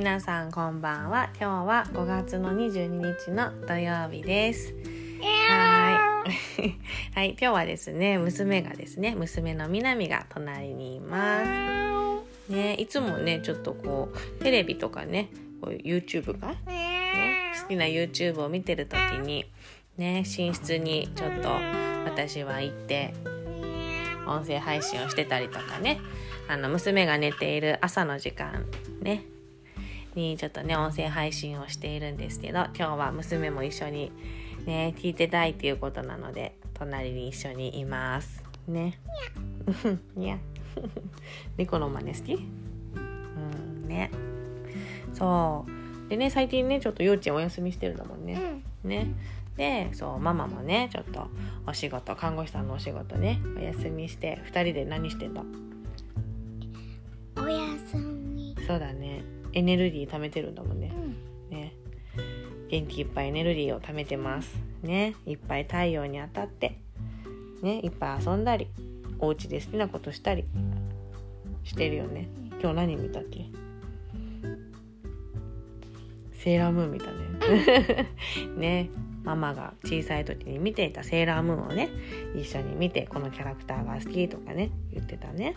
皆さんこんばんは。今日は5月の22日の土曜日です。はい。はい。今日はですね娘がですね娘のみなみが隣にいます。ねいつもねちょっとこうテレビとかねこう YouTube が、ね、好きな YouTube を見てる時にね寝室にちょっと私は行って音声配信をしてたりとかね。あの娘が寝ている朝の時間ねにちょっとね音声配信をしているんですけど今日は娘も一緒にね聞いてたいっていうことなので隣に一緒にいます。ね。にゃ。猫の真似好き？うんね。そう。でね最近ねちょっと幼稚園お休みしてるんだもんね、うん、ね。でそうママもねちょっとお仕事看護師さんのお仕事ねお休みして2人で何してたお休み。そうだねエネルギー貯めてるんだもんね、うん、ね。元気いっぱいエネルギーを貯めてます。ね。いっぱい太陽に当たって。ね。いっぱい遊んだりお家で好きなことしたりしてるよね。今日何見たっけ？セーラームーン見たね。ね。ママが小さい時に見ていたセーラームーンをね一緒に見てこのキャラクターが好きとかね言ってたね。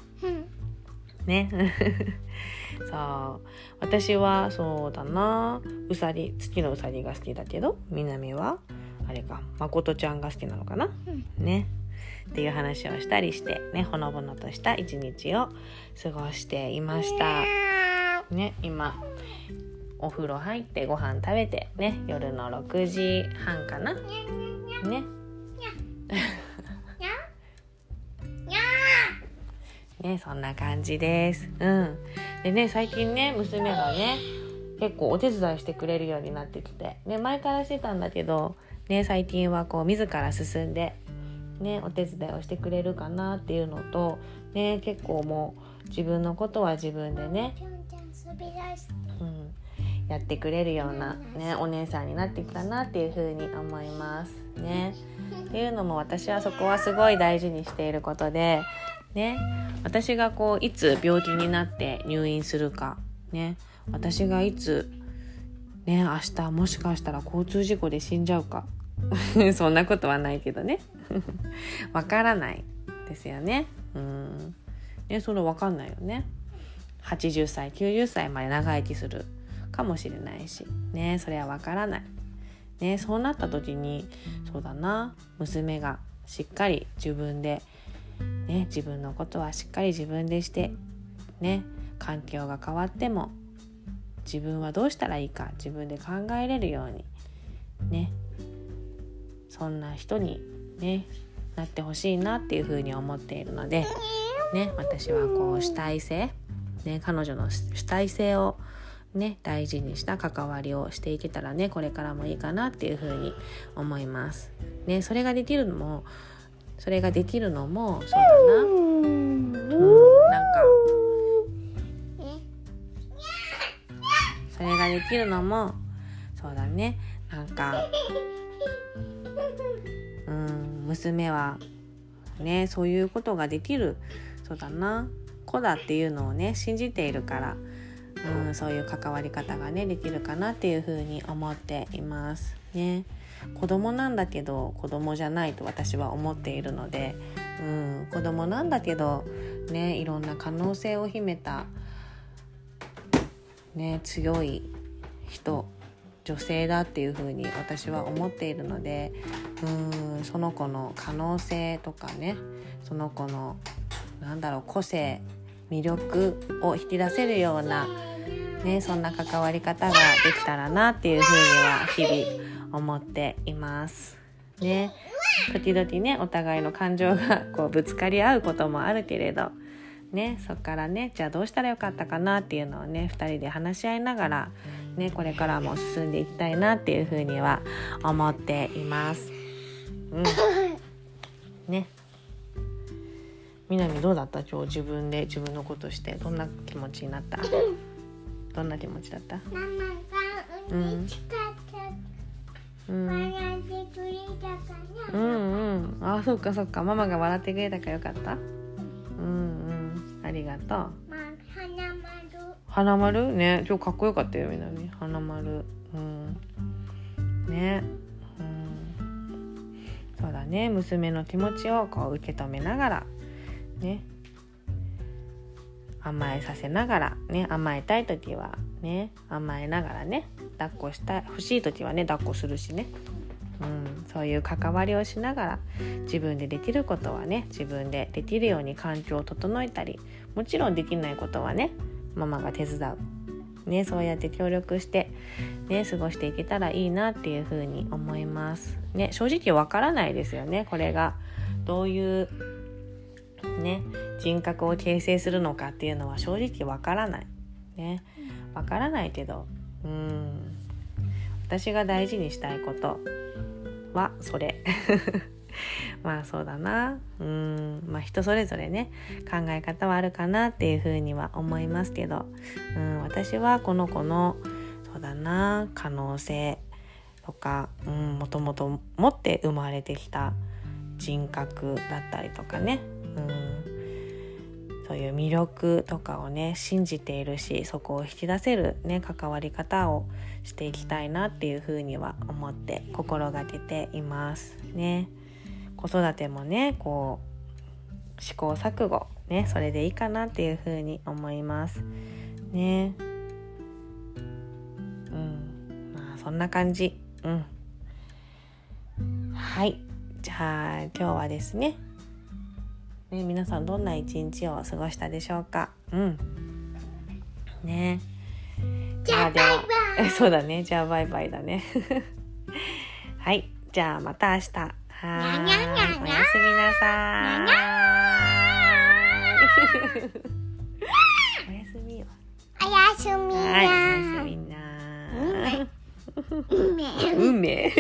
ね。そう。私はそうだな。うさぎ月のうさぎが好きだけど南はあれかまことちゃんが好きなのかな、うん、ね。っていう話をしたりしてねほのぼのとした一日を過ごしていました。ね今お風呂入ってご飯食べてね夜の6時半かな？ねねそんな感じです。うん。でね最近ね娘がね結構お手伝いしてくれるようになってきてね前からしてたんだけどね最近はこう自ら進んでねお手伝いをしてくれるかなっていうのとね結構もう自分のことは自分でね、うん、やってくれるような、ね、お姉さんになってきたなっていうふうに思います。ね。っていうのも私はそこはすごい大事にしていることで、ね、私がこういつ病気になって入院するか、ね、私がいつ、ね、明日もしかしたら交通事故で死んじゃうか。そんなことはないけどね。わからない。ですよね。うん。ねそれわかんないよね。80歳90歳まで長生きするかもしれないし。ねそれはわからない。ねそうなった時にそうだな。娘がしっかり自分で、ね、自分のことはしっかり自分でしてね環境が変わっても自分はどうしたらいいか自分で考えれるようにねそんな人にねなってほしいなっていうふうに思っているので、ね、私はこう主体性、ね、彼女の主体性をね大事にした関わりをしていけたらねこれからもいいかなっていうふうに思います。ねそれができるのもそれができるのもそうだな。うん、なんか。それができるのもそうだね。なんか。うん娘はねそういうことができる。そうだな。子だっていうのをね信じているから。うん、そういう関わり方がねできるかなっていうふうに思っていますね。子供なんだけど子供じゃないと私は思っているので、うん、子供なんだけどねいろんな可能性を秘めた、ね、強い人女性だっていうふうに私は思っているのでうんその子の可能性とかねその子のなんだろう個性魅力を引き出せるようなね、そんな関わり方ができたらなっていうふうには日々思っています。ね、時々ねお互いの感情がこうぶつかり合うこともあるけれど、ね、そっからねじゃあどうしたらよかったかなっていうのをね2人で話し合いながら、ね、これからも進んでいきたいなっていうふうには思っています。うん、ね。みなみどうだった？今日自分で自分のことして。どんな気持ちになった？どんな気持ちだった？ママが嬉しかった、うん、笑ってくれたからうん。うんあそっかそっか。ママが笑ってくれたからよかった？うんうん。ありがとう、まあ、花丸花丸？ね今日かっこよかったよみんなに。花丸。うん。ね。うん。そうだね。娘の気持ちをこう受け止めながら。ね。甘えさせながら。ね。甘えたい時はね。甘えながらね。抱っこした欲しい時はね抱っこするしね、うん、そういう関わりをしながら自分でできることはね自分でできるように環境を整えたりもちろんできないことはねママが手伝う。ね、そうやって協力して、ね、過ごしていけたらいいなっていうふうに思います。ね、正直わからないですよね、これが。どういうね、人格を形成するのかっていうのは正直わからない。ね、わからないけど、うん、私が大事にしたいことはそれ。まあそうだな。うん。まあ人それぞれね考え方はあるかなっていうふうには思いますけど、うん、私はこの子のそうだな。可能性とか、うん、もともと持って生まれてきた人格だったりとかね、うん、そういう魅力とかをね信じているしそこを引き出せるね関わり方をしていきたいなっていうふうには思って心がけていますね。子育てもねこう試行錯誤ねそれでいいかなっていうふうに思いますね。うんまあそんな感じ。うん。はい。じゃあ今日はですねね皆さんどんな一日を過ごしたでしょうか？うん。ね。じゃあバイバイ。そうだね。じゃあバイバイだね。はい。じゃあまた明日。はーい。おやすみなさーい。おやすみよ。おやすみな。はい、おやすみなー。うめうめ。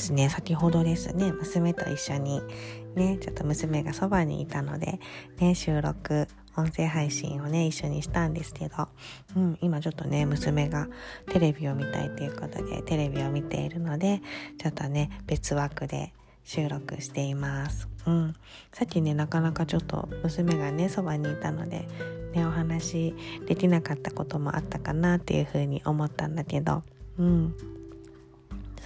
ですね、先ほどですね、娘と一緒にね、ちょっと娘がそばにいたので、ね、収録、音声配信をね、一緒にしたんですけど、うん、今ちょっとね、娘がテレビを見たいということで、テレビを見ているので、ちょっとね、別枠で収録しています。うん、さっきね、なかなかちょっと娘がね、そばにいたので、ね、お話できなかったこともあったかなっていうふうに思ったんだけど、うん、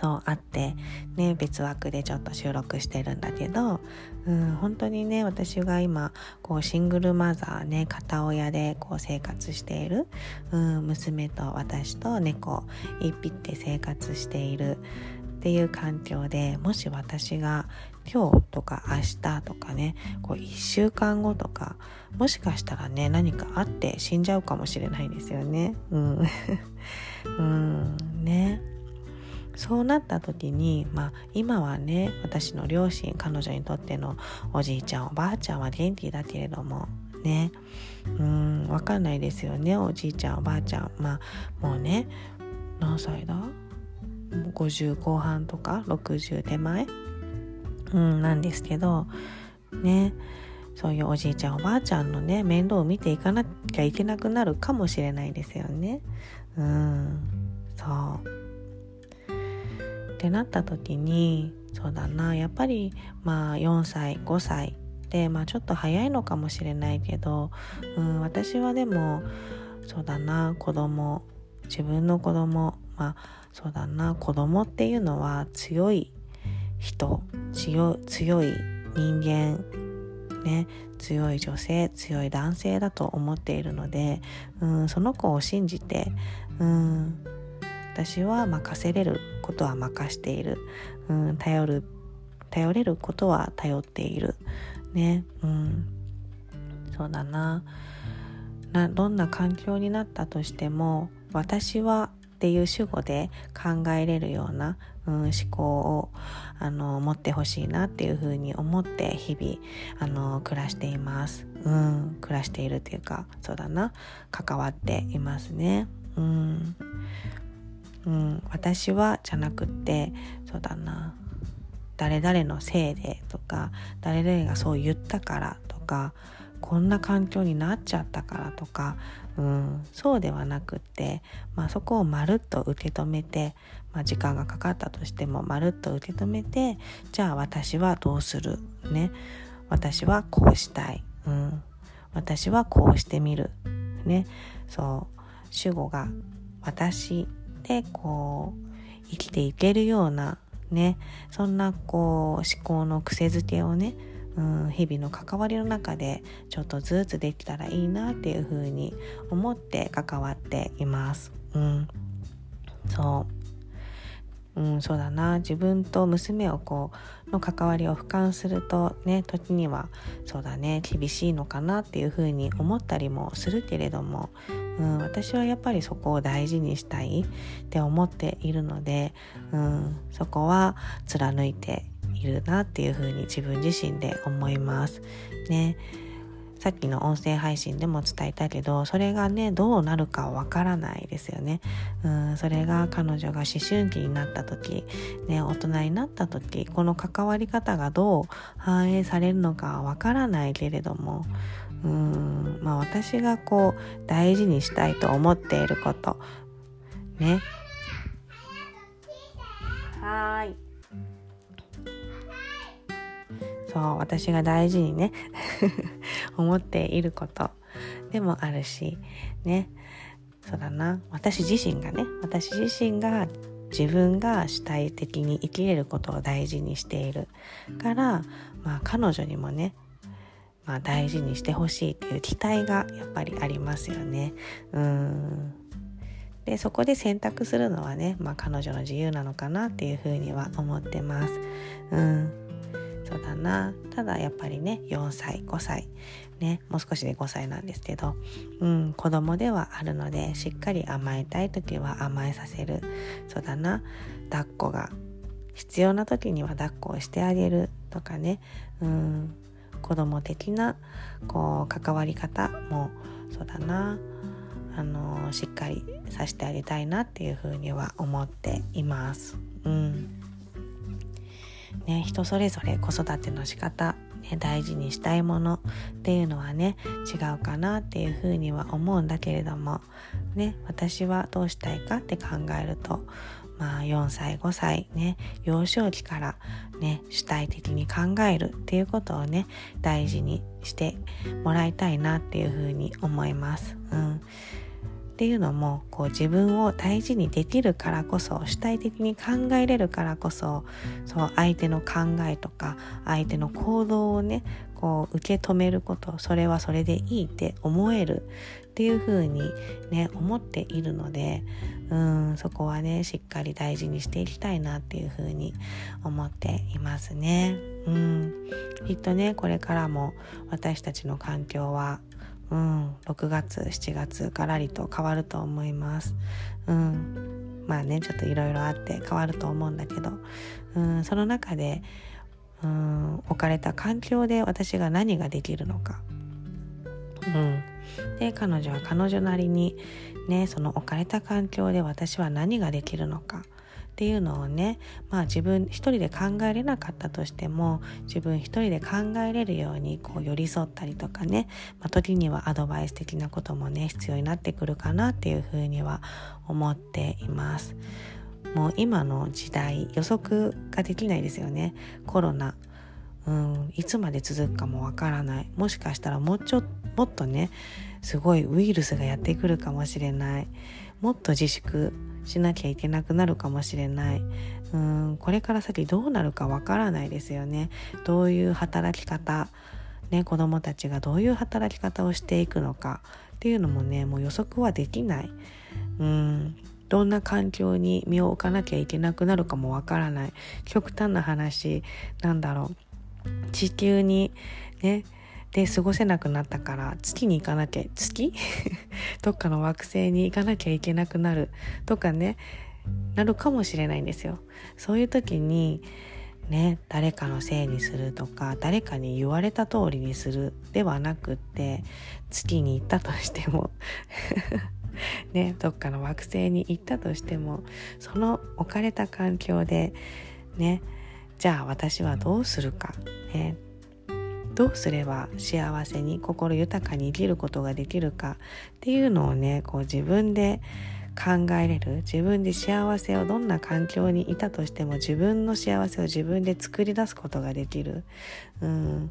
そうあってね別枠でちょっと収録してるんだけど、うん、本当にね私が今こうシングルマザーね片親でこう生活している、うん、娘と私と猫一匹で生活しているっていう環境でもし私が今日とか明日とかねこう1週間後とかもしかしたらね何かあって死んじゃうかもしれないですよね。うん、うんねそうなった時に、まあ、今はね私の両親彼女にとってのおじいちゃんおばあちゃんは元気だけれどもね。うん分かんないですよね。おじいちゃんおばあちゃん。まあもうね何歳だ？50後半とか？60手前、うん、なんですけどね。そういうおじいちゃんおばあちゃんのね面倒を見ていかなきゃいけなくなるかもしれないですよね。うんそう。ってなった時にそうだなやっぱりまあ4歳5歳でまあちょっと早いのかもしれないけど、うん、私はでもそうだな子供自分の子供まあそうだな子供っていうのは強い人強強い人間ね強い女性強い男性だと思っているので、うん、その子を信じて、うん、私は任せれることは任している、うん、頼る頼れることは頼っている。ね。うん。そうだな。などんな環境になったとしても私はっていう主語で考えれるような、うん、思考をあの持ってほしいなっていうふうに思って日々あの暮らしています、うん、暮らしているっていうかそうだな。関わっていますね。うん。うん、私はじゃなくってそうだな。誰々のせいでとか誰々がそう言ったからとかこんな環境になっちゃったからとか、うん、そうではなくって、まあ、そこをまるっと受け止めて、まあ、時間がかかったとしてもまるっと受け止めてじゃあ私はどうする？ね。私はこうしたい、うん、私はこうしてみる。ね。そう。主語が私でこう生きていけるようなねそんなこう思考の癖づけをねうん、日々の関わりの中でちょっとずつできたらいいなっていうふうに思って関わっています。うん、そう。うん、そうだな。自分と娘をこうの関わりを俯瞰するとね時にはそうだね厳しいのかなっていうふうに思ったりもするけれども、うん、私はやっぱりそこを大事にしたいって思っているので、うん、そこは貫いているなっていうふうに自分自身で思います。ねさっきの音声配信でも伝えたけどそれがねどうなるかわからないですよね。うんそれが彼女が思春期になった時ね大人になった時この関わり方がどう反映されるのかわからないけれどもうんまあ私がこう大事にしたいと思っていること。ね。はい。そう私が大事にね 思っていること。でもあるしね。そうだな。私自身がね私自身が自分が主体的に生きれることを大事にしている。から、まあ、彼女にもね、まあ、大事にしてほしいっていう期待がやっぱりありますよね。うん。でそこで選択するのはね、まあ、彼女の自由なのかなっていうふうには思ってます。うん。そうだな。ただやっぱりね4歳5歳。ねもう少しで5歳なんですけど、うん、子供ではあるのでしっかり甘えたい時は甘えさせる。そうだな。抱っこが必要な時には抱っこをしてあげるとかね、うん、子供的なこう関わり方もそうだな。あのしっかりさせてあげたいなっていうふうには思っています。うん。ね、人それぞれ子育ての仕方、ね、大事にしたいものっていうのはね違うかなっていうふうには思うんだけれども、ね、私はどうしたいかって考えるとまあ4歳5歳ね幼少期からね主体的に考えるっていうことをね大事にしてもらいたいなっていうふうに思います。うんっていうのもこう自分を大事にできるからこそ主体的に考えれるからこそそう相手の考えとか相手の行動をねこう受け止めることそれはそれでいいって思えるっていうふうにね思っているのでうんそこはねしっかり大事にしていきたいなっていうふうに思っていますね。うんきっとねこれからも私たちの環境はうん、6月7月からりと変わると思います。うん、まあねちょっといろいろあって変わると思うんだけど、うん、その中で、うん、置かれた環境で私が何ができるのか。うん、で彼女は彼女なりにねその置かれた環境で私は何ができるのか。っていうのをねまあ自分一人で考えれなかったとしても自分一人で考えれるようにこう寄り添ったりとかね、まあ、時にはアドバイス的なこともね必要になってくるかなっていうふうには思っています。もう今の時代予測ができないですよね。コロナ。うん、いつまで続くかもわからない。もしかしたらもうちょもっとねすごいウイルスがやってくるかもしれない。もっと自粛しなきゃいけなくなるかもしれない。うんこれから先どうなるかわからないですよね。どういう働き方ね子どもたちがどういう働き方をしていくのか。っていうのもねもう予測はできない。うんどんな環境に身を置かなきゃいけなくなるかもわからない。極端な話なんだろう。地球にねで過ごせなくなったから月に行かなきゃ月？どっかの惑星に行かなきゃいけなくなる。とかねなるかもしれないんですよ。そういう時にね誰かのせいにするとか誰かに言われた通りにするではなくって月に行ったとしても ねどっかの惑星に行ったとしてもその置かれた環境でねじゃあ私はどうするか。ねどうすれば幸せに心豊かに生きることができるかっていうのをねこう自分で考えれる自分で幸せをどんな環境にいたとしても自分の幸せを自分で作り出すことができる、うん、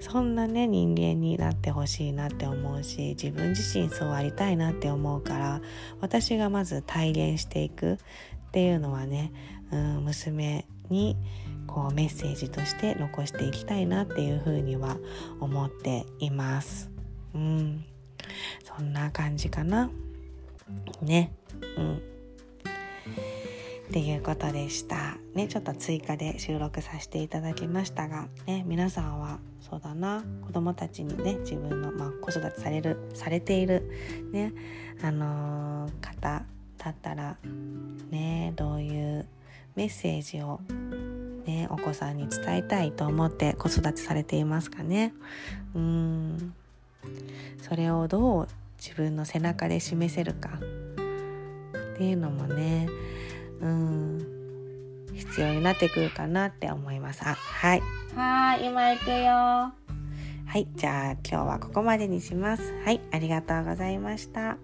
そんなね人間になってほしいなって思うし自分自身そうありたいなって思うから私がまず体現していくっていうのはね、うん、娘にこうメッセージとして残していきたいなっていうふうには思っています。うん、そんな感じかな。ね。うん。っていうことでした。ね、ちょっと追加で収録させていただきましたが、ね、皆さんはそうだな、子供たちにね、自分の、まあ、子育てされる、されている、ね、あのー、方だったら、ね、どういうメッセージをね、お子さんに伝えたいと思って子育てされていますかね。うん。それをどう自分の背中で示せるか。っていうのもねうん。必要になってくるかなって思います。あはい。はい今行くよ。はいじゃあ今日はここまでにします。はいありがとうございました